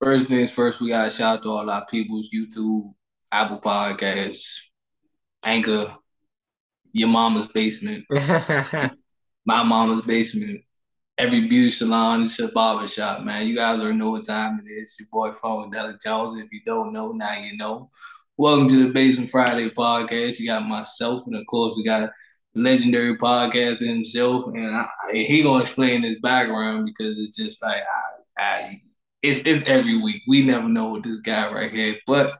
First things first, we gotta shout out to all our people's YouTube, Apple Podcasts, Anchor, your mama's basement, my mama's basement, every beauty salon, it's a barber shop, man. You guys already know what time it is. Your boy Funkadelic Jones. If you don't know, now you know. Welcome to the Basement Friday podcast. You got myself, and of course, we got legendary podcast himself, and I, he gonna explain his background because it's just like I, I it's it's every week. We never know with this guy right here. But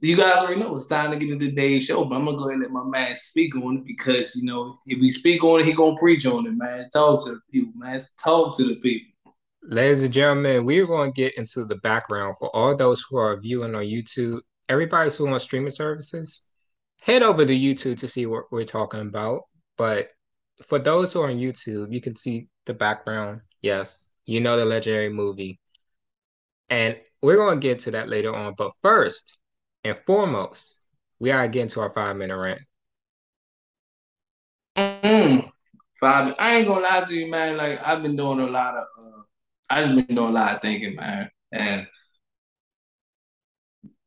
you guys already know it's time to get into today's show. But I'm gonna go ahead and let my man speak on it because you know if we speak on it, he gonna preach on it, man. Talk to the people, man. Talk to the people. Ladies and gentlemen, we're going to get into the background for all those who are viewing on YouTube. Everybody who's on streaming services, head over to YouTube to see what we're talking about. But for those who are on YouTube, you can see the background. Yes, you know the legendary movie. And we're going to get to that later on. But first and foremost, we are getting to our five minute rant. Mm, five. I ain't gonna lie to you, man. Like I've been doing a lot of. Uh, I just been doing a lot of thinking, man, and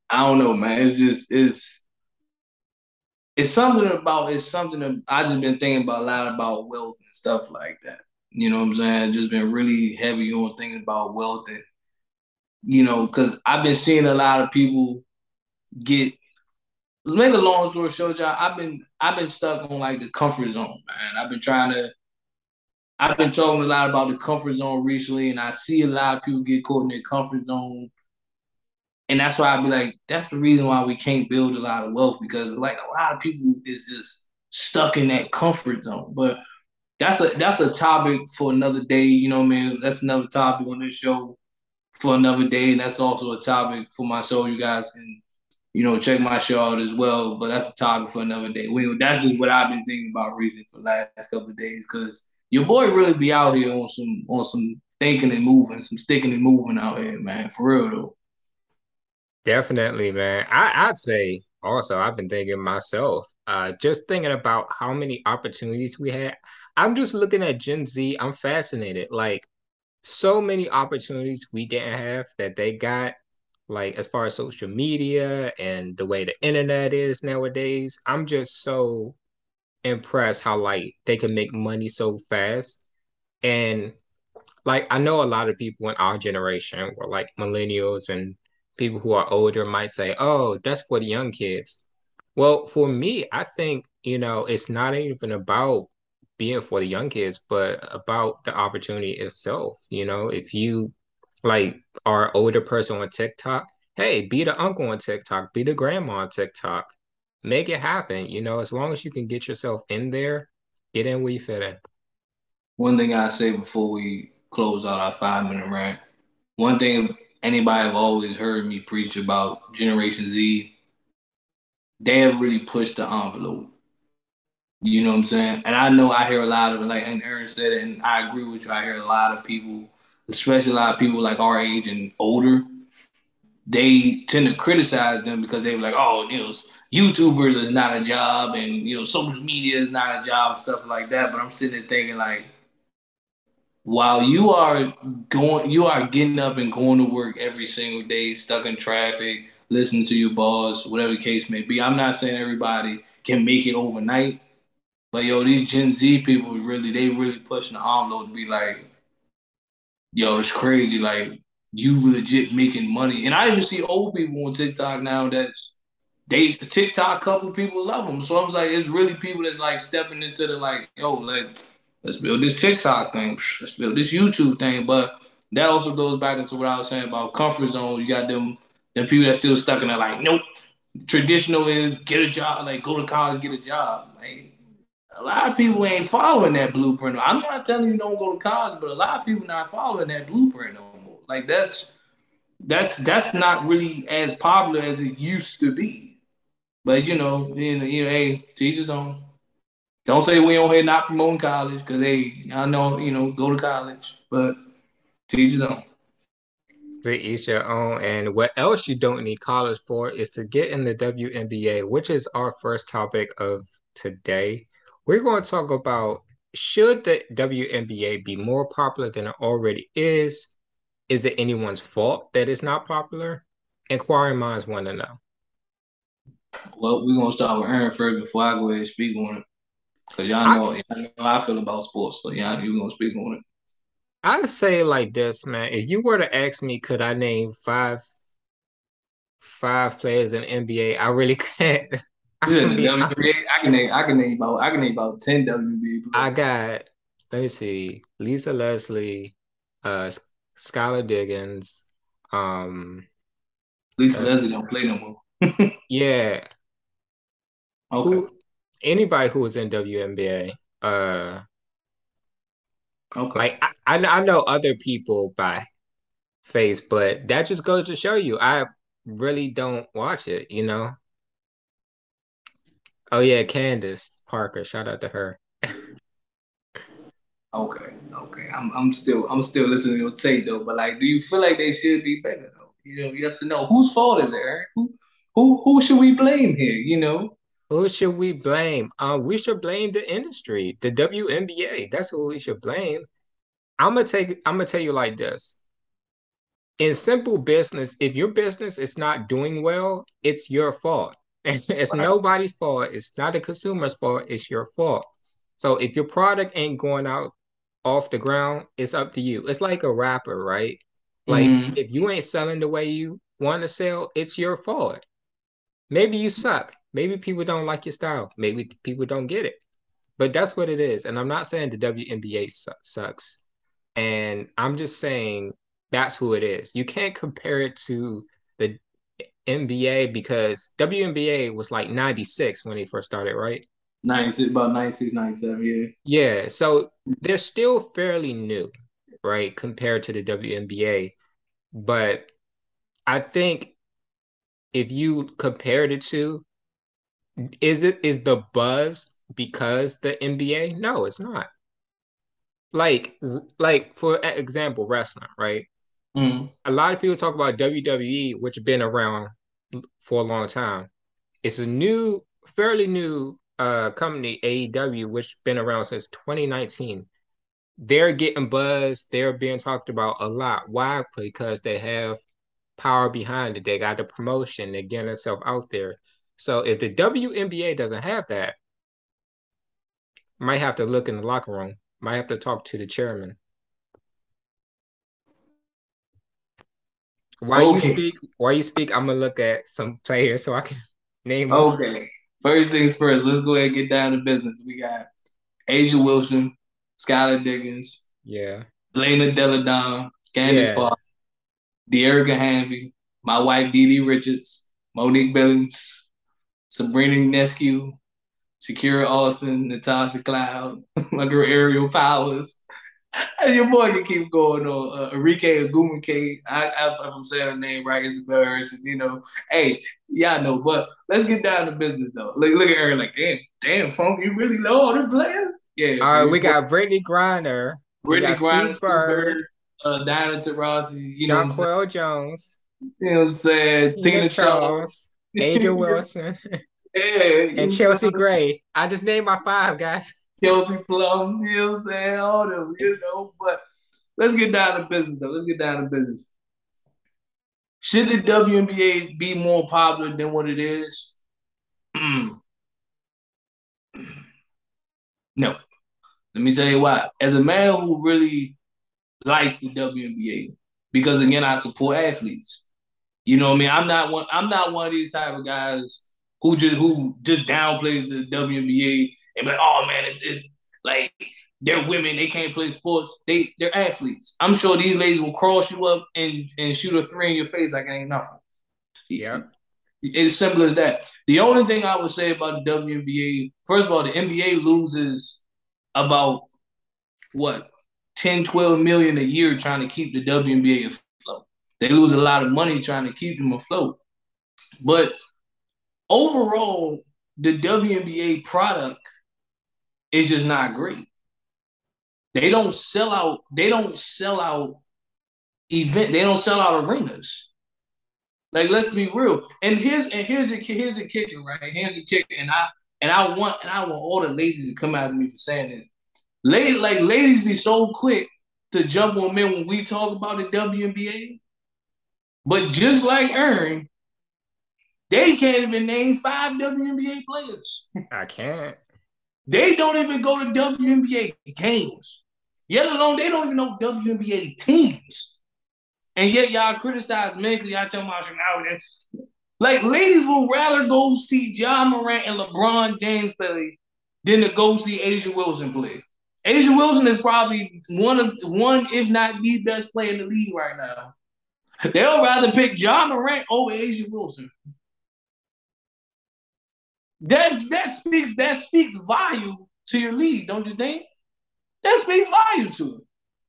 I don't know, man. It's just it's it's something about it's something that I just been thinking about a lot about wealth and stuff like that. You know what I'm saying? Just been really heavy on thinking about wealth and you know, because I've been seeing a lot of people get make a long story short, y'all. I've been I've been stuck on like the comfort zone, man. I've been trying to I've been talking a lot about the comfort zone recently, and I see a lot of people get caught in their comfort zone. And that's why I'd be like, that's the reason why we can't build a lot of wealth because like a lot of people is just stuck in that comfort zone. But that's a that's a topic for another day. You know, man. That's another topic on this show for another day, and that's also a topic for my show. You guys can, you know, check my show out as well. But that's a topic for another day. We, that's just what I've been thinking about recently for the last couple of days because your boy really be out here on some on some thinking and moving, some sticking and moving out here, man. For real though. Definitely, man. I, I'd say also I've been thinking myself, uh, just thinking about how many opportunities we had. I'm just looking at Gen Z. I'm fascinated. Like so many opportunities we didn't have that they got. Like as far as social media and the way the internet is nowadays, I'm just so impressed how like they can make money so fast. And like I know a lot of people in our generation were like millennials and people who are older might say, "Oh, that's for the young kids." Well, for me, I think, you know, it's not even about being for the young kids, but about the opportunity itself. You know, if you like are older person on TikTok, hey, be the uncle on TikTok, be the grandma on TikTok, make it happen. You know, as long as you can get yourself in there, get in where you fit in. One thing I say before we close out our five minute rant. One thing anybody have always heard me preach about Generation Z, they have really pushed the envelope. You know what I'm saying? And I know I hear a lot of it, like and Aaron said it, and I agree with you. I hear a lot of people, especially a lot of people like our age and older, they tend to criticize them because they were like, oh, you know, YouTubers is not a job and you know, social media is not a job and stuff like that. But I'm sitting there thinking like, while you are going you are getting up and going to work every single day, stuck in traffic, listening to your boss, whatever the case may be. I'm not saying everybody can make it overnight but yo, these Gen Z people really, they really pushing the envelope to be like, yo, it's crazy. Like you legit making money. And I even see old people on TikTok now that's they TikTok couple people love them. So I was like, it's really people that's like stepping into the like, yo, like let's build this TikTok thing, let's build this YouTube thing. But that also goes back into what I was saying about comfort zone. You got them them people that still stuck in there like, nope. Traditional is get a job, like go to college, get a job. Like a lot of people ain't following that blueprint. I'm not telling you don't go to college, but a lot of people not following that blueprint no more. Like that's that's that's not really as popular as it used to be. But you know, you know, you know hey, teachers on. Don't say we on here not promoting college because hey, I know you know go to college, but teachers on. To each your own. And what else you don't need college for is to get in the WNBA, which is our first topic of today. We're going to talk about should the WNBA be more popular than it already is? is it anyone's fault that it's not popular? Inquiring minds want to know. Well, we're gonna start with Aaron first before I go ahead and speak on it. Cause y'all know, I, y'all know how I feel about sports, so y'all you gonna speak on it. I say like this, man. If you were to ask me, could I name five five players in NBA? I really can't. I can, be, I, I can name I can name about I can name about ten WNBA. I got let me see, Lisa Leslie, uh, Skylar Diggins, um, Lisa Leslie don't play no more. yeah. Okay. Who, anybody who was in WNBA, uh, okay. like I, I know other people by face, but that just goes to show you I really don't watch it, you know. Oh yeah, Candace Parker, shout out to her. okay, okay. I'm I'm still I'm still listening to your tape though, but like do you feel like they should be better though? You know, yes or no. Whose fault is it, Eric? Who who who should we blame here? You know? Who should we blame? Um, we should blame the industry, the WNBA. That's who we should blame. I'm gonna take. I'm gonna tell you like this. In simple business, if your business is not doing well, it's your fault. it's right. nobody's fault. It's not the consumer's fault. It's your fault. So if your product ain't going out off the ground, it's up to you. It's like a rapper, right? Like mm-hmm. if you ain't selling the way you want to sell, it's your fault. Maybe you suck. Maybe people don't like your style. Maybe people don't get it. But that's what it is. And I'm not saying the WNBA su- sucks. And I'm just saying that's who it is. You can't compare it to NBA because WNBA was like 96 when they first started, right? 96, about 96, 97, yeah. Yeah. So they're still fairly new, right, compared to the WNBA. But I think if you compared it to, is it is the buzz because the NBA? No, it's not. Like, like for example, wrestling, right? Mm-hmm. A lot of people talk about WWE, which have been around for a long time. It's a new, fairly new uh company, AEW, which been around since 2019. They're getting buzz. They're being talked about a lot. Why? Because they have power behind it. They got the promotion. They're getting themselves out there. So if the WNBA doesn't have that, might have to look in the locker room. Might have to talk to the chairman. While okay. you speak, while you speak, I'm gonna look at some players so I can name. Okay. Them. First things first. Let's go ahead and get down to business. We got A'ja Wilson, Skylar Diggins, yeah, Elena Delle Donne, Candace yeah. Parker, Dearica Hamby, my wife Didi Richards, Monique Billings, Sabrina Ionescu, Shakira Austin, Natasha Cloud, my girl Aerial Powers. Your boy can keep going on. Uh, Enrique Ogwumike, I, I, if I'm saying her name right, Isabel Harrison, you know. Hey, y'all know, but let's get down to business though. Look, look at her like, damn, damn, Funk, you really know all the players? Yeah. All right, we got Brittany Griner. Brittany Griner, uh, Diana Taurasi, you know, Jonquel Jones. You know what I'm saying? Tina, Charles, A'ja Wilson, yeah, and Chelsea. Gray. I just named my five guys. Kelsey Plum, you know what I'm saying? All them, you know. But let's get down to business, though. Let's get down to business. Should the WNBA be more popular than what it is? Mm. no. Let me tell you why. As a man who really likes the WNBA because again, I support athletes. You know what I mean? I'm not one. I'm not one of these type of guys who just who just downplays the WNBA and be like, oh man, it's like they're women, they can't play sports. They they're athletes. I'm sure these ladies will cross you up and and shoot a three in your face like it ain't nothing. Yeah. It's simple as that. The only thing I would say about the WNBA, first of all, the NBA loses about what 10, 12 million a year trying to keep the WNBA afloat. They lose a lot of money trying to keep them afloat. But overall, the WNBA product is just not great. They don't sell out, they don't sell out event, they don't sell out arenas. Like let's be real. And here's and here's the here's the kicker, right? Here's the kicker. And I and I want and I want all the ladies to come out of me for saying this. Lady, like ladies be so quick to jump on men when we talk about the WNBA. But just like Aaron, they can't even name five WNBA players. I can't. They don't even go to WNBA games. Yet alone, they don't even know WNBA teams. And yet y'all criticize men because y'all talking about now. Like ladies will rather go see Ja Morant and LeBron James play than to go see A'ja Wilson play. A'ja Wilson is probably one of one, if not the best player in the league right now. They'll rather pick Ja Morant over A'ja Wilson. That that speaks that speaks value to your league, don't you think? That speaks value to it.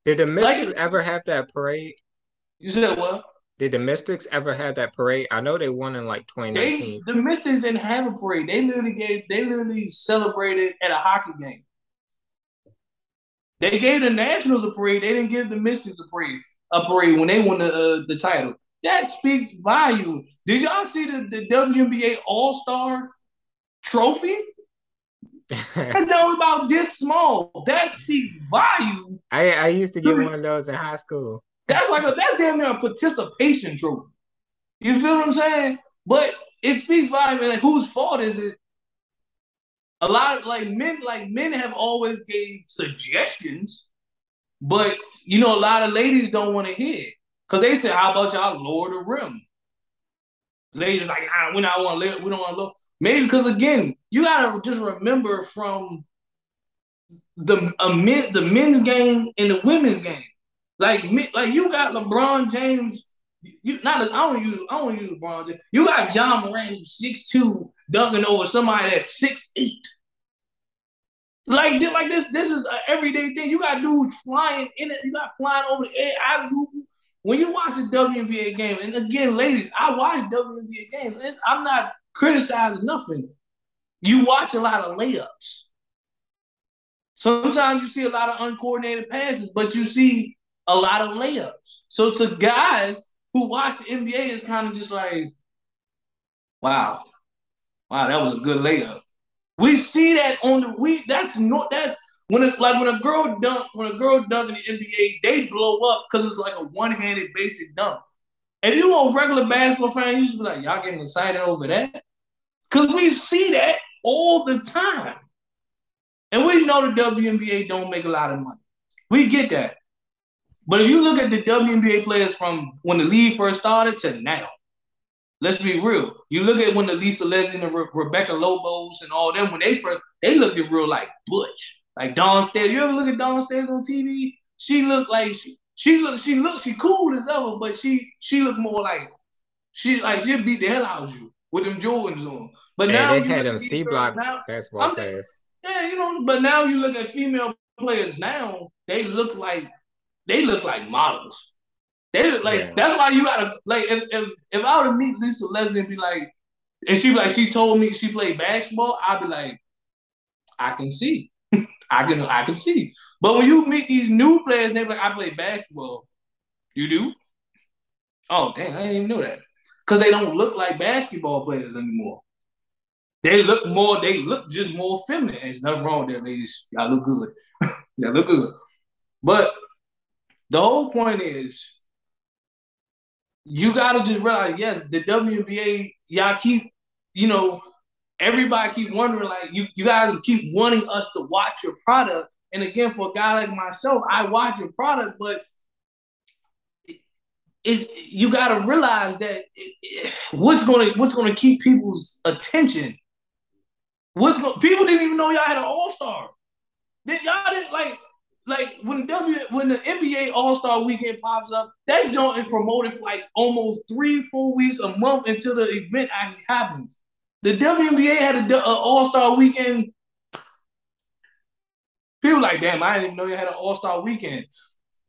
Did the Mystics like, ever have that parade? You said what? Did the Mystics ever have that parade? I know they won in like 2019. They, the Mystics didn't have a parade. They literally gave they literally celebrated at a hockey game. They gave the Nationals a parade. They didn't give the Mystics a parade. A parade when they won the uh, the title. That speaks volume. Did y'all see the, the WNBA All Star trophy? and was about this small. That speaks volume. I I used to get one of those in high school. That's like a that's damn near a participation trophy. You feel what I'm saying? But it speaks volume. Like whose fault is it? A lot of like men, like men have always gave suggestions, but you know, a lot of ladies don't want to hear because they say, "How about y'all lower the rim?" Ladies like, "We don't want to. We don't want to look." Maybe because again, you gotta just remember from the men, the men's game and the women's game. Like like you got LeBron James. You not I don't use I don't use LeBron James. You got Ja Morant who's six two dunking over somebody that's six eight. Like like this this is an everyday thing. You got dudes flying in it. You got flying over the air. When you watch a WNBA game, and again, ladies, I watch WNBA games. I'm not criticizing nothing. You watch a lot of layups. Sometimes you see a lot of uncoordinated passes, but you see a lot of layups. So to guys who watch the NBA, it's kind of just like, wow, wow, that was a good layup. We see that on the we. That's no. That's when it like when a girl dunk when a girl dunk in the NBA, they blow up because it's like a one handed basic dunk. And you a regular basketball fan, you should be like, y'all getting excited over that? Because we see that all the time. And we know the WNBA don't make a lot of money. We get that. But if you look at the WNBA players from when the league first started to now, let's be real. You look at when the Lisa Leslie and Re- Rebecca Lobos and all them, when they first, they looked at real like butch. Like Dawn Staley. You ever look at Dawn Staley on TV? She looked like she she looked she looked she cool as ever, but she she looked more like she like she'd beat the hell out of you with them Jordans on. But now they had them C block basketball players. Yeah, you know, but now you look at female players now, they look like they look like models. They look like yeah. that's why you gotta like if if, if I were to meet Lisa Leslie and be like, and she like she told me she played basketball, I'd be like, I can see. I can I can see. But when you meet these new players, they're like, I play basketball. You do? Oh damn, I didn't even know that. Cause they don't look like basketball players anymore. They look more, they look just more feminine. There's nothing wrong with that, ladies. Y'all look good. Y'all look good. But the whole point is you gotta just realize, yes, the WNBA, y'all keep, you know, everybody keep wondering, like you, you guys keep wanting us to watch your product. And again, for a guy like myself, I watch your product, but is you got to realize that what's going to what's going to keep people's attention. What's going, people didn't even know y'all had an All Star. Then Y'all didn't like like when W when the NBA All Star Weekend pops up, that joint is promoted for like almost three, four weeks, a month until the event actually happens. The WNBA had a, a All Star Weekend. People like, damn, I didn't even know you had an All Star Weekend.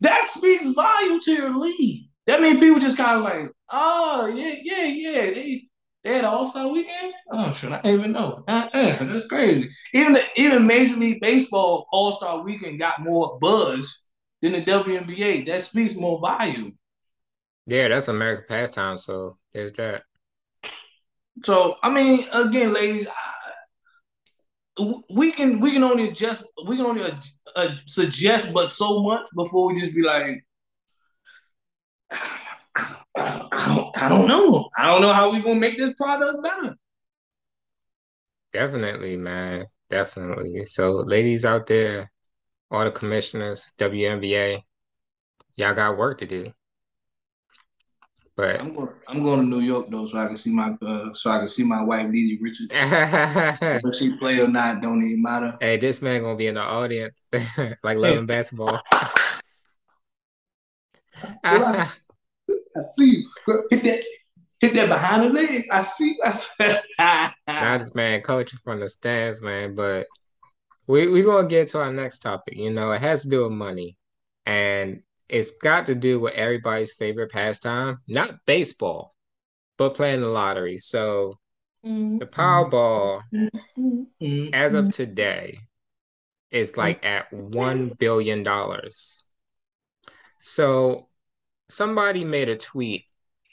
That speaks volume to your league. That means people just kind of like, oh yeah, yeah, yeah. They they had an All Star Weekend. Oh shit, I didn't even know. Uh, uh, that's crazy. Even the, even Major League Baseball All Star Weekend got more buzz than the WNBA. That speaks more volume. Yeah, that's American pastime. So there's that. So I mean, again, ladies, I, we can we can only adjust we can only uh, uh, suggest but so much before we just be like I don't, I don't know I don't know how we gonna make this product better. Definitely, man. Definitely. So, ladies out there, all the commissioners, WNBA, y'all got work to do. But I'm going. I'm going to New York though, so I can see my uh, so I can see my wife Lily Richards. Whether she play or not, don't even matter. Hey, this man gonna be in the audience, like loving basketball. I, I see you hit that hit that behind the leg. I see. I Not this man coaching from the stands, man. But we we gonna get to our next topic. You know, it has to do with money, and it's got to do with everybody's favorite pastime, not baseball, but playing the lottery. So mm-hmm. the Powerball, mm-hmm. as of today, is like at one billion dollars. So somebody made a tweet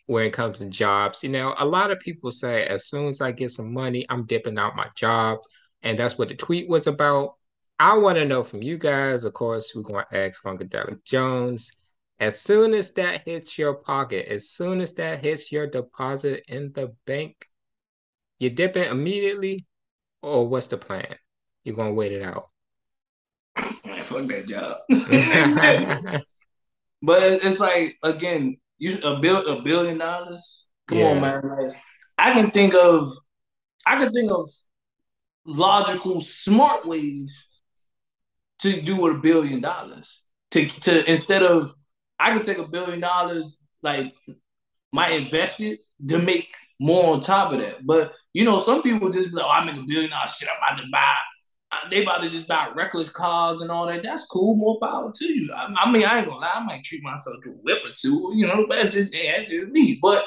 when it comes to jobs. You know, a lot of people say as soon as I get some money, I'm dipping out my job. And that's what the tweet was about. I want to know from you guys, of course, we're going to ask Funkadelic Jones. As soon as that hits your pocket, as soon as that hits your deposit in the bank, you dip it immediately, or what's the plan? You're gonna wait it out. Man, fuck that job. but it's like again, you a bill a billion dollars. Come yeah. on, man. Like, I can think of, I can think of logical, smart ways to do with a billion dollars. To to instead of I could take a billion dollars, like my investment to make more on top of that. But you know, some people just be like, oh, I make a billion dollars shit, I'm about to buy. They about to just buy reckless cars and all that. That's cool. More power to you. I, I mean, I ain't gonna lie. I might treat myself to a whip or two. You know, that's just, yeah, just me. But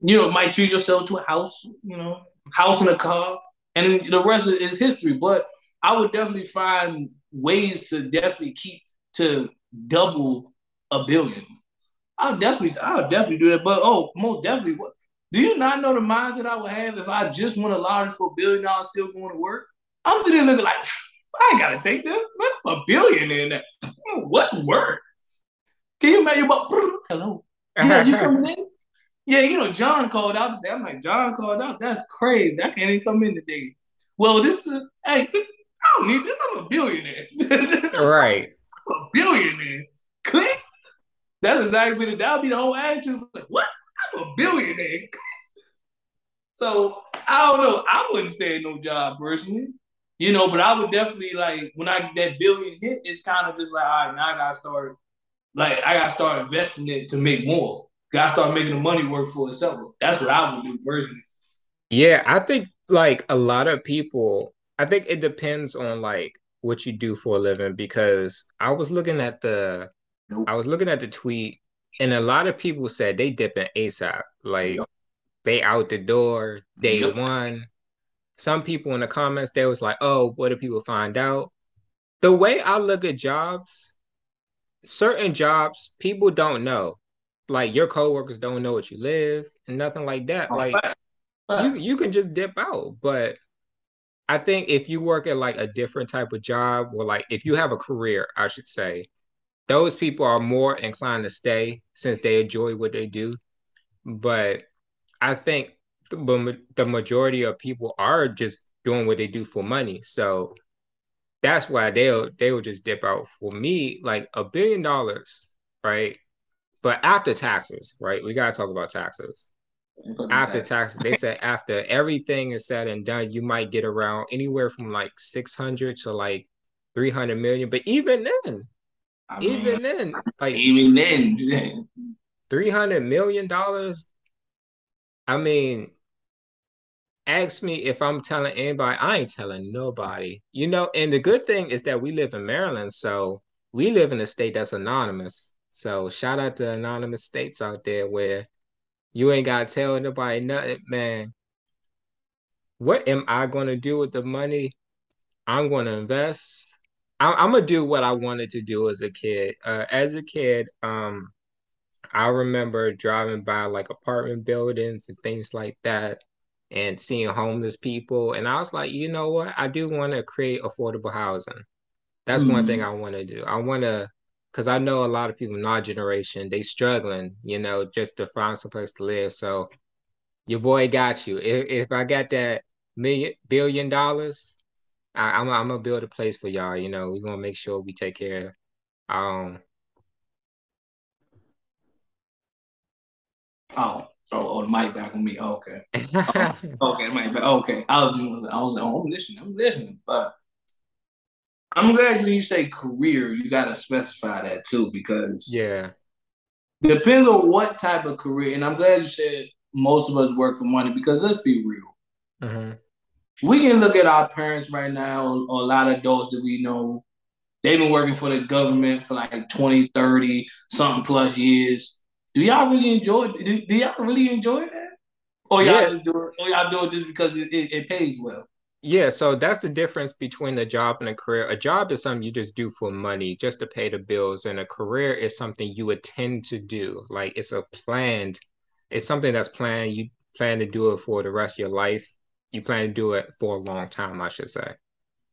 you know, might treat yourself to a house. You know, house and a car, and the rest is history. But I would definitely find ways to definitely keep to double a billion. I'll definitely, I'll definitely do that. But oh, most definitely, what? Do you not know the minds that I would have if I just won a lottery for a billion dollars still going to work? I'm sitting there looking like, I gotta take this. a billion in there. What work? Can you imagine about hello? Yeah, you coming in? Yeah, you know, John called out today. I'm like, John called out. That's crazy. I can't even come in today. Well, this is hey, I don't need this. I'm a billionaire. right. I'm a billionaire. Click. That's exactly the that would be the whole attitude. Like, what? I'm a billionaire. so I don't know. I wouldn't stay in no job personally. You know, but I would definitely like when I that billion hit, it's kind of just like, all right, now I gotta start like I gotta start investing it to make more. Gotta start making the money work for itself. That's what I would do personally. Yeah, I think like a lot of people, I think it depends on like what you do for a living because I was looking at the Nope. I was looking at the tweet, and a lot of people said they dip in ASAP. Like they out the door day one. Some people in the comments they was like, "Oh, what do people find out?" The way I look at jobs, certain jobs people don't know. Like your coworkers don't know what you live and nothing like that. Like you you can just dip out, but I think if you work at like a different type of job or like if you have a career, I should say, those people are more inclined to stay since they enjoy what they do. But I think the, the majority of people are just doing what they do for money. So that's why they'll they'll just dip out. For me, like a billion dollars, right? But after taxes, right? We gotta talk about taxes. After taxes, they said after everything is said and done, you might get around anywhere from like six hundred to like three hundred million. But even then, I even then, like even then, three hundred million dollars. I mean, ask me if I'm telling anybody. I ain't telling nobody. You know, and the good thing is that we live in Maryland, so we live in a state that's anonymous. So shout out to anonymous states out there where you ain't gotta tell nobody nothing, man. What am I gonna do with the money? I'm gonna invest. I, am gonna do what I wanted to do as a kid. Uh, as a kid, um, I remember driving by like apartment buildings and things like that, and seeing homeless people. And I was like, you know what? I do want to create affordable housing. That's mm-hmm. one thing I want to do. I want to, because I know a lot of people in our generation, they struggling, you know, just to find some place to live. So your boy got you. If, if I got that million billion dollars, I, am I'm gonna build a place for y'all. You know, we're gonna make sure we take care. Of um. Oh, oh, oh, the mic back on me. Oh, okay. oh, okay, mic back. Okay, I was, I was, oh, I'm listening. I'm listening, but I'm glad when you say career, you gotta specify that too, because yeah, depends on what type of career. And I'm glad you said most of us work for money because let's be real. Mm-hmm. We can look at our parents right now, or a lot of adults that we know. They've been working for the government for like 20, 30, something plus years. Do y'all really enjoy? Do, do y'all really enjoy that? Or y'all, yeah. do it, or y'all do it just because it, it, it pays well? Yeah, so that's the difference between a job and a career. A job is something you just do for money, just to pay the bills, and a career is something you intend to do. Like it's a planned it's something that's planned. You plan to do it for the rest of your life. You plan to do it for a long time, I should say.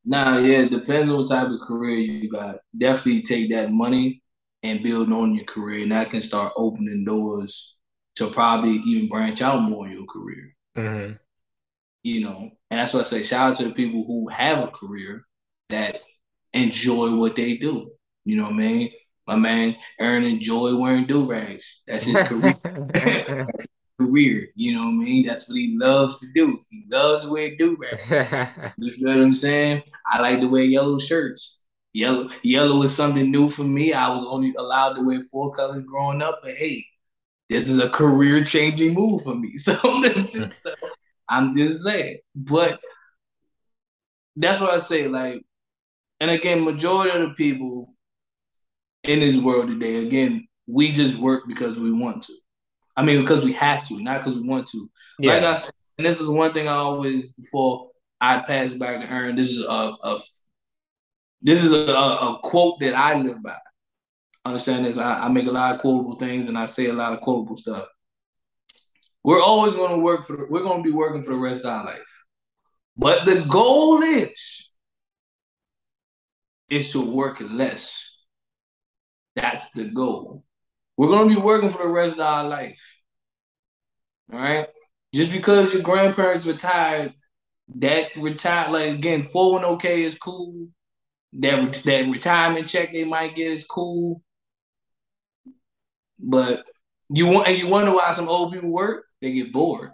Nah, yeah, it depends on what type of career you got. Definitely take that money and build on your career, and that can start opening doors to probably even branch out more in your career. Mm-hmm. You know, and that's why I say shout out to the people who have a career that enjoy what they do. You know what I mean? My man Aaron enjoy wearing do rags. That's his career. That's his career. You know what I mean? That's what he loves to do. He loves to wear do rags. you know what I'm saying? I like to wear yellow shirts. Yellow, yellow is something new for me. I was only allowed to wear four colors growing up, but hey, this is a career changing move for me. So, so I'm just saying. But that's what I say. Like, and again, majority of the people in this world today, again, we just work because we want to. I mean, because we have to, not because we want to. Yeah. Like I said, and this is one thing I always before I pass back to Aaron. This is a, a this is a, a, quote that I live by. Understand this? I, I make a lot of quotable things and I say a lot of quotable stuff. We're always going to work for. We're going to be working for the rest of our life, but the goal is is to work less that's the goal. We're gonna be working for the rest of our life. All right. Just because your grandparents retired, that retired like again, 401k is cool. That that retirement check they might get is cool. But you want and you wonder why some old people work, they get bored.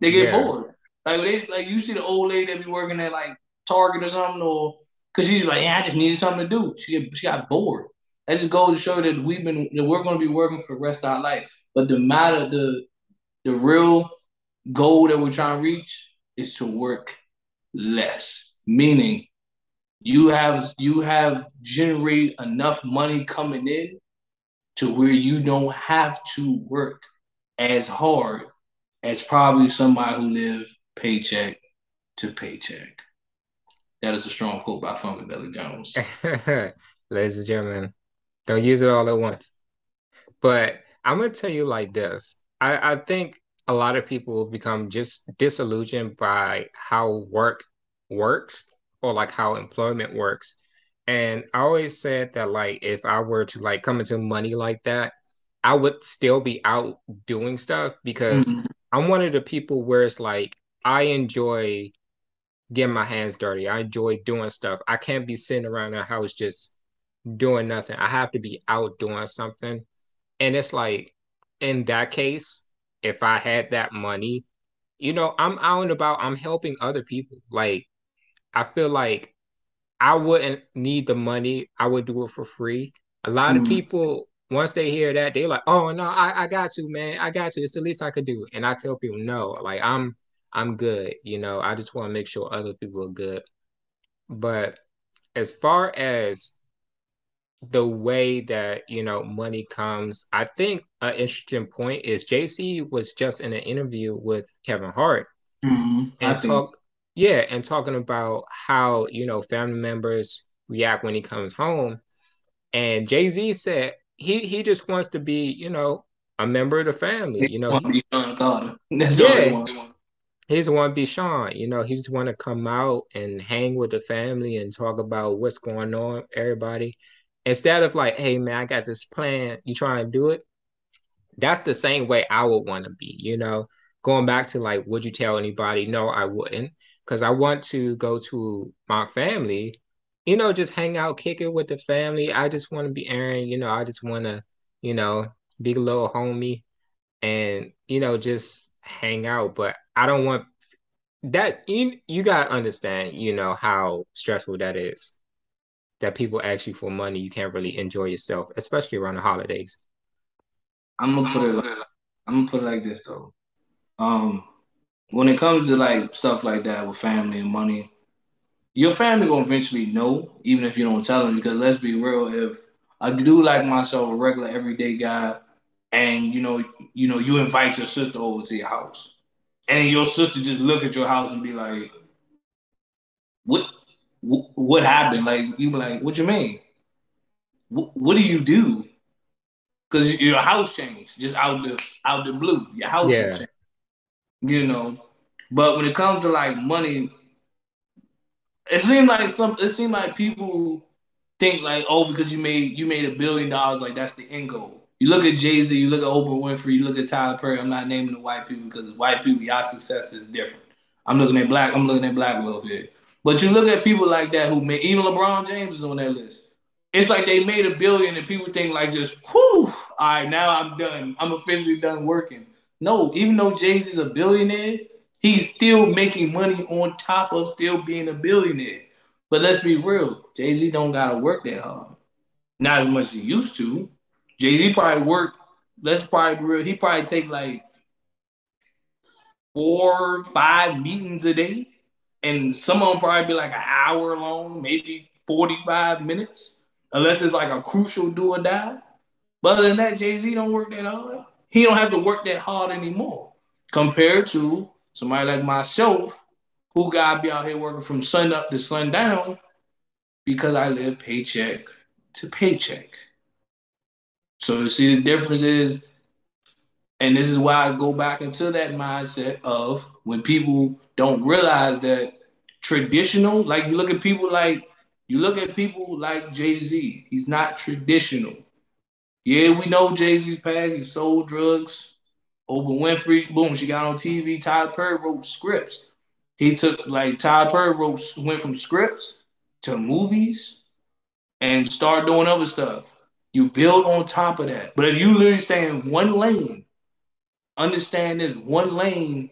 They get yeah. bored. Like they like you see the old lady that be working at like Target or something, or because she's like, yeah, I just needed something to do. She get, she got bored. That just goes to show that we've been that we're going to be working for the rest of our life. But the matter, the the real goal that we're trying to reach is to work less. Meaning, you have you have generate enough money coming in to where you don't have to work as hard as probably somebody who lives paycheck to paycheck. That is a strong quote by Funkadelic Jones. Ladies and gentlemen, don't use it all at once. But I'm gonna tell you like this. I, I think a lot of people will become just disillusioned by how work works or like how employment works. And I always said that like if I were to like come into money like that, I would still be out doing stuff because mm-hmm. I'm one of the people where it's like I enjoy getting my hands dirty. I enjoy doing stuff. I can't be sitting around the house just doing nothing. I have to be out doing something. And it's like in that case, if I had that money, you know, I'm out and about, I'm helping other people. Like I feel like I wouldn't need the money. I would do it for free. A lot mm-hmm. of people, once they hear that, they're like, oh no, I, I got you, man. I got you. It's the least I could do. And I tell people, no, like I'm I'm good. You know, I just want to make sure other people are good. But as far as the way that you know money comes i think an interesting point is jay-z was just in an interview with kevin hart mm-hmm. and talk yeah and talking about how you know family members react when he comes home and jay-z said he he just wants to be you know a member of the family. You know, he, Carter. That's yeah, he's want to be Sean. You know, he just want to come out and hang with the family and talk about what's going on, everybody. Instead of like, hey man, I got this plan. You trying to do it? That's the same way I would want to be. You know, going back to like, would you tell anybody? No, I wouldn't, because I want to go to my family. You know, just hang out, kick it with the family. I just want to be Aaron. You know, I just want to, you know, be a little homie, and you know, just hang out. But I don't want that you, you gotta understand, you know, how stressful that is. That people ask you for money, you can't really enjoy yourself, especially around the holidays. I'm gonna put it like, I'm gonna put it like this though. Um when it comes to like stuff like that with family and money, your family gonna eventually know, even if you don't tell them. Because let's be real, if I do like myself, a regular everyday guy, and you know, you know, you invite your sister over to your house, and your sister just look at your house and be like, "What? What happened?" Like you be like, "What you mean? What, what do you do?" Because your house changed just out the out the blue. Your house yeah. changed, you know. But when it comes to like money, it seemed like some. It seemed like people think like, oh, because you made you made a billion dollars, like that's the end goal. You look at Jay Z, you look at Oprah Winfrey, you look at Tyler Perry. I'm not naming the white people because white people, y'all success is different. I'm looking at black. I'm looking at black a little bit. But you look at people like that who made even LeBron James is on that list. It's like they made a billion and people think like just whoo, all right, now I'm done. I'm officially done working. No, even though Jay Z's a billionaire, he's still making money on top of still being a billionaire. But let's be real, Jay Z don't gotta work that hard. Not as much as he used to. Jay Z probably work. Let's probably be real. He probably take like four, five meetings a day, and some of them probably be like an hour long, maybe forty-five minutes, unless it's like a crucial do or die. But other than that, Jay Z don't work that hard. He don't have to work that hard anymore compared to somebody like myself who got to be out here working from sun up to sundown because I live paycheck to paycheck. So you see the difference is, and this is why I go back into that mindset of when people don't realize that traditional, like you look at people like you look at people like Jay-Z, he's not traditional. Yeah, we know Jay-Z's past, he sold drugs. Oprah Winfrey, boom, she got on TV. Tyler Perry wrote scripts. He took like Tyler Perry wrote went from scripts to movies and start doing other stuff. You build on top of that. But if you literally stay in one lane, understand this one lane.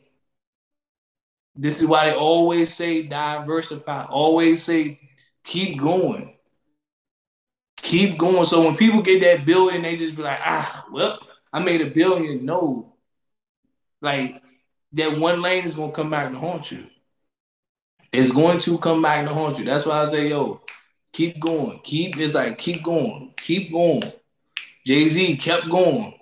This is why they always say diversify, always say keep going. Keep going. So when people get that billion, they just be like, ah, well, I made a billion. No. Like that one lane is gonna come back to haunt you. It's going to come back to haunt you. That's why I say, yo, Keep going. Keep it's like keep going. Keep going. Jay-Z kept going.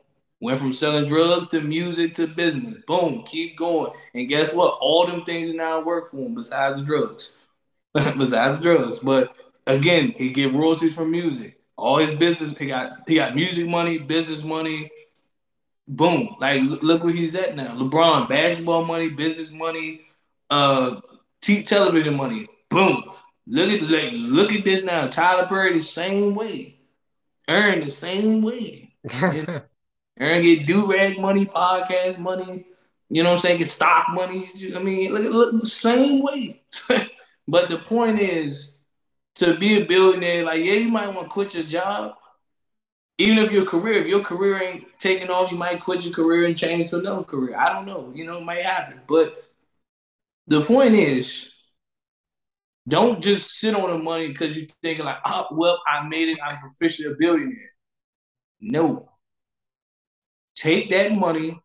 Went from selling drugs to music to business. Boom, keep going. And guess what? All them things now work for him besides the drugs. besides drugs. But again, he get royalties from music. All his business, he got he got music money, business money. Boom. Like look where he's at now. LeBron, basketball money, business money, uh t- television money. Boom. Look at like look at this now. Tyler Perry the same way. Earn the same way. Earn get do rag money, podcast money. You know what I'm saying? Get stock money. I mean, look at look same way. but the point is to be a billionaire, like yeah, you might want to quit your job. Even if your career, if your career ain't taking off, you might quit your career and change to another career. I don't know. You know, it might happen. But the point is, don't just sit on the money because you're thinking like, oh, well, I made it. I'm officially a billionaire. No. Take that money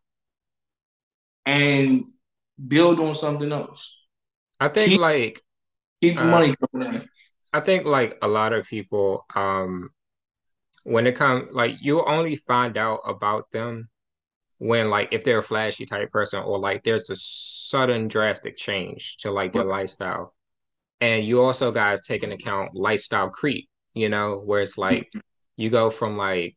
and build on something else. I think keep, like keep uh, money coming in. I think like a lot of people, um, when it comes like you only find out about them when like if they're a flashy type person or like there's a sudden drastic change to like their lifestyle. And you also guys take into account lifestyle creep you know where it's like mm-hmm. you go from like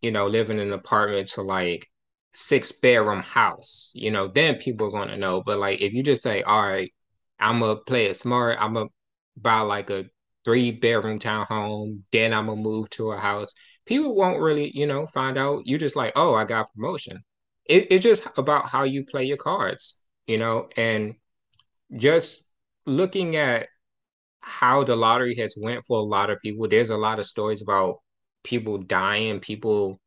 you know, living in an apartment to like six bedroom house, you know, then people are gonna know. But like if you just say, all right, I'm gonna play it smart, I'm gonna buy like a three bedroom townhome, then I'm gonna move to a house. People won't really, you know, find out. You just like, oh, I got promotion. It, it's just about how you play your cards, you know, and just looking at how the lottery has went for a lot of people. There's a lot of stories about people dying, people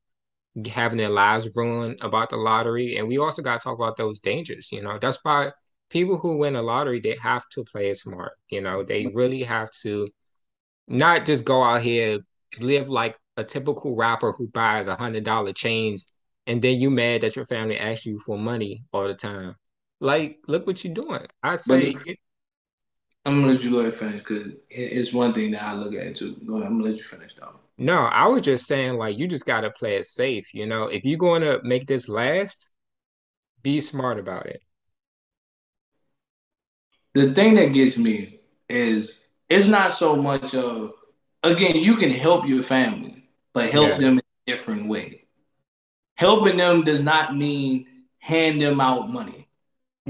having their lives ruined about the lottery, and we also got to talk about those dangers. You know, that's why people who win a lottery they have to play it smart. You know, they really have to not just go out here live like a typical rapper who buys a hundred dollar chains and then you mad that your family asks you for money all the time. Like, look what you're doing. I'd say But I'm gonna let you go ahead and finish because it's one thing that I look at too. Go ahead, I'm gonna let you finish though. no, I was just saying like you just gotta play it safe, you know. If you're going to make this last, be smart about it. The thing that gets me is it's not so much of again, you can help your family, but help Yeah, them in a different way. Helping them does not mean hand them out money.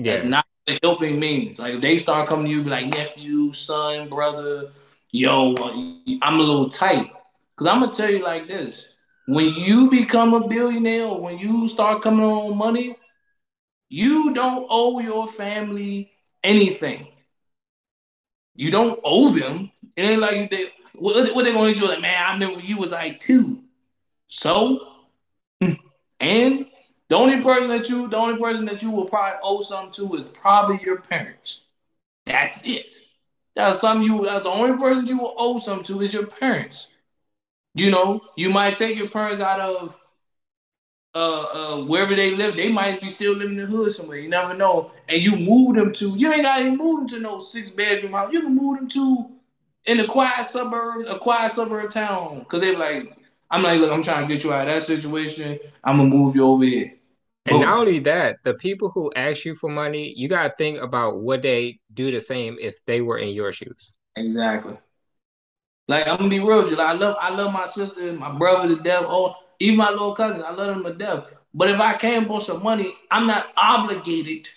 That's not what helping means. Like if they start coming to you, be like nephew, son, brother, yo, I'm a little tight. Cause I'm gonna tell you like this: when you become a billionaire, or when you start coming on money, you don't owe your family anything. You don't owe them. It ain't like they what, what they gonna you like, man. I remember you was like two. So and the only person that you the only person that you will probably owe something to is probably your parents. That's it. That's something you that's the only person you will owe something to is your parents. You know, you might take your parents out of uh, uh, wherever they live, they might be still living in the hood somewhere. You never know. And you move them to, you ain't got to move them to no six bedroom house. You can move them to in a quiet suburb, a quiet suburb town. Cause they're like, I'm like, look, I'm trying to get you out of that situation. I'm gonna move you over here. And not only that, the people who ask you for money, you gotta think about would they do the same if they were in your shoes. Exactly. Like I'm gonna be real, Jill. I love, I love my sister, my brother to death. Oh, even my little cousins, I love them to death. But if I came for some money, I'm not obligated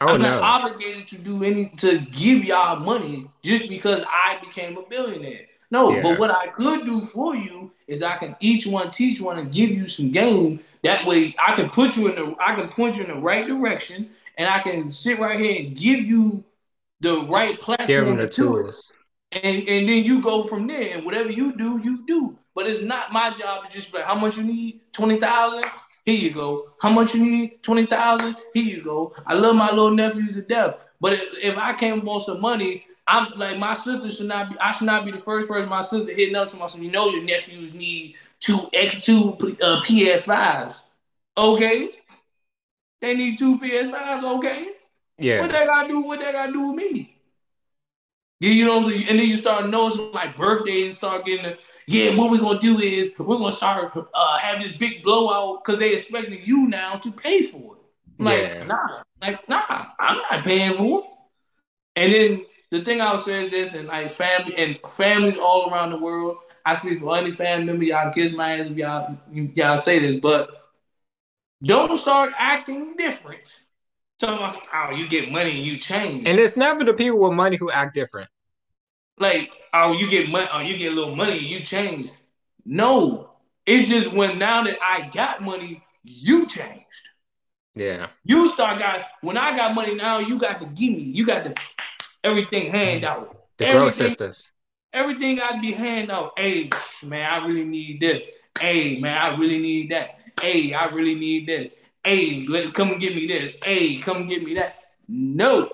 Oh I'm not obligated to do any to give y'all money just because I became a billionaire. No, but what I could do for you is I can each one teach one and give you some game. That way I can put you in the I can point you in the right direction and I can sit right here and give you the right Give them platform the to tools. And and then you go from there. And whatever you do, you do. But it's not my job to just be like, how much you need? Twenty thousand. Here you go. How much you need? Twenty thousand. Here you go. I love my little nephews to death. But if, if I came want some money, I'm like my sister should not be. I should not be the first person. My sister hitting up to my son. You know your nephews need two X two uh, PS fives. Okay, they need two PS fives. Okay, yeah. what they gotta do? What they gotta do with me? Yeah, you know what I'm saying? And then you start noticing like birthdays start getting, the, yeah, what we're gonna do is we're gonna start uh have this big blowout because they expecting you now to pay for it. Like, Yeah. nah, like, nah, I'm not paying for it. And then the thing I would say is this, and like family and families all around the world. I speak for any family member, y'all kiss my ass if y'all y'all say this, but don't start acting different. Talking about oh, you get money and you change. And it's never the people with money who act different. Like, oh, you get money, oh, you get a little money, you change. No, it's just when now that I got money, you changed. Yeah. You start got when I got money now, you got to give me, you got to everything hand out. The Everything, Sisters. everything I'd be hand out. Hey, man, I really need this. Hey, man, I really need that. Hey, I really need this. Hey, let come get me this. Hey, come get me that. No,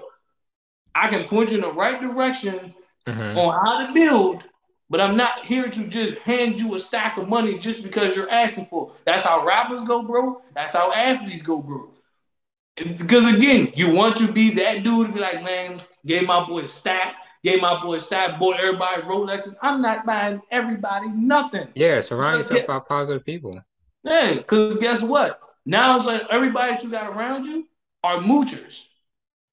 I can point you in the right direction hmm on how to build, but I'm not here to just hand you a stack of money just because you're asking for. it. That's how rappers go, bro. That's how athletes go, bro. Because again, you want to be that dude to be like, man, gave my boy a stack, gave my boy a stack, bought everybody Rolexes. I'm not buying everybody nothing. Yeah, surround yourself by positive people. yeah, because guess what? Now it's like everybody that you got around you are moochers.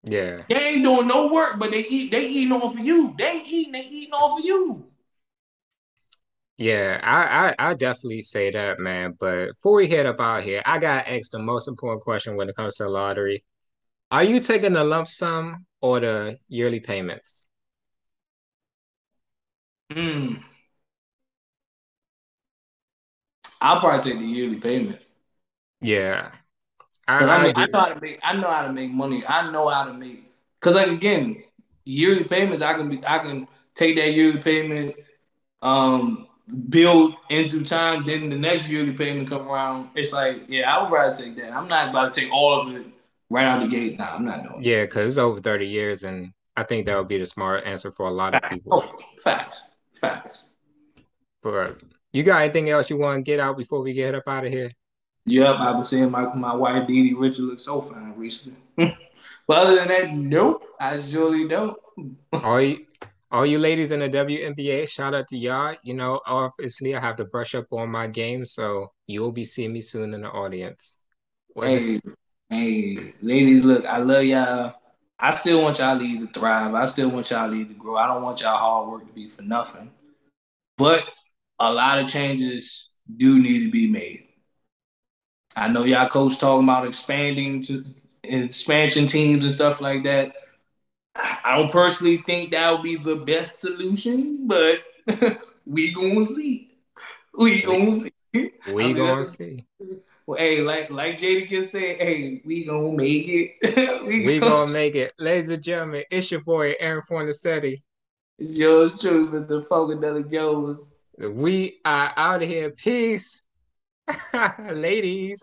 Yeah. They ain't doing no work, but they eat. They eating off of you. They eating. They eating off of you. Yeah, I, I I definitely say that, man. But before we head up out here, I got asked the most important question when it comes to the lottery. Are you taking the lump sum or the yearly payments? Mm, I'll probably take the yearly payment. Yeah, I I, I mean, I do. know how to make. I know how to make money. I know how to make. Cause like again, yearly payments. I can be. I can take that yearly payment, um, build in through time. Then the next yearly payment come around. It's like, yeah, I would rather take that. I'm not about to take all of it right out the gate. Nah, I'm not doing Yeah, because it's over 30 years, and I think that would be the smart answer for a lot of people. Oh, facts, facts. But you got anything else you want to get out before we get up out of here? Yep, I've been seeing my my wife Didi Richard look so fine recently. but other than that, nope, I surely don't. All you, all you ladies in the WNBA, shout out to y'all. You know, obviously I have to brush up on my game, so you'll be seeing me soon in the audience. What? Hey, hey, ladies, look, I love y'all. I still want y'all league to thrive. I still want y'all league to grow. I don't want y'all hard work to be for nothing. But a lot of changes do need to be made. I know y'all coach talking about expanding to expansion teams and stuff like that. I don't personally think that would be the best solution, but we gonna see. We gonna see. I we mean, gonna see. well, hey, like like Jadakiss said, hey, we gonna make it. we We gonna gonna make it. Ladies and gentlemen, it's your boy Aaron Fornasetti. it's yours truly, Mr. Funkadelic Jones. We are out of here. Peace, ladies.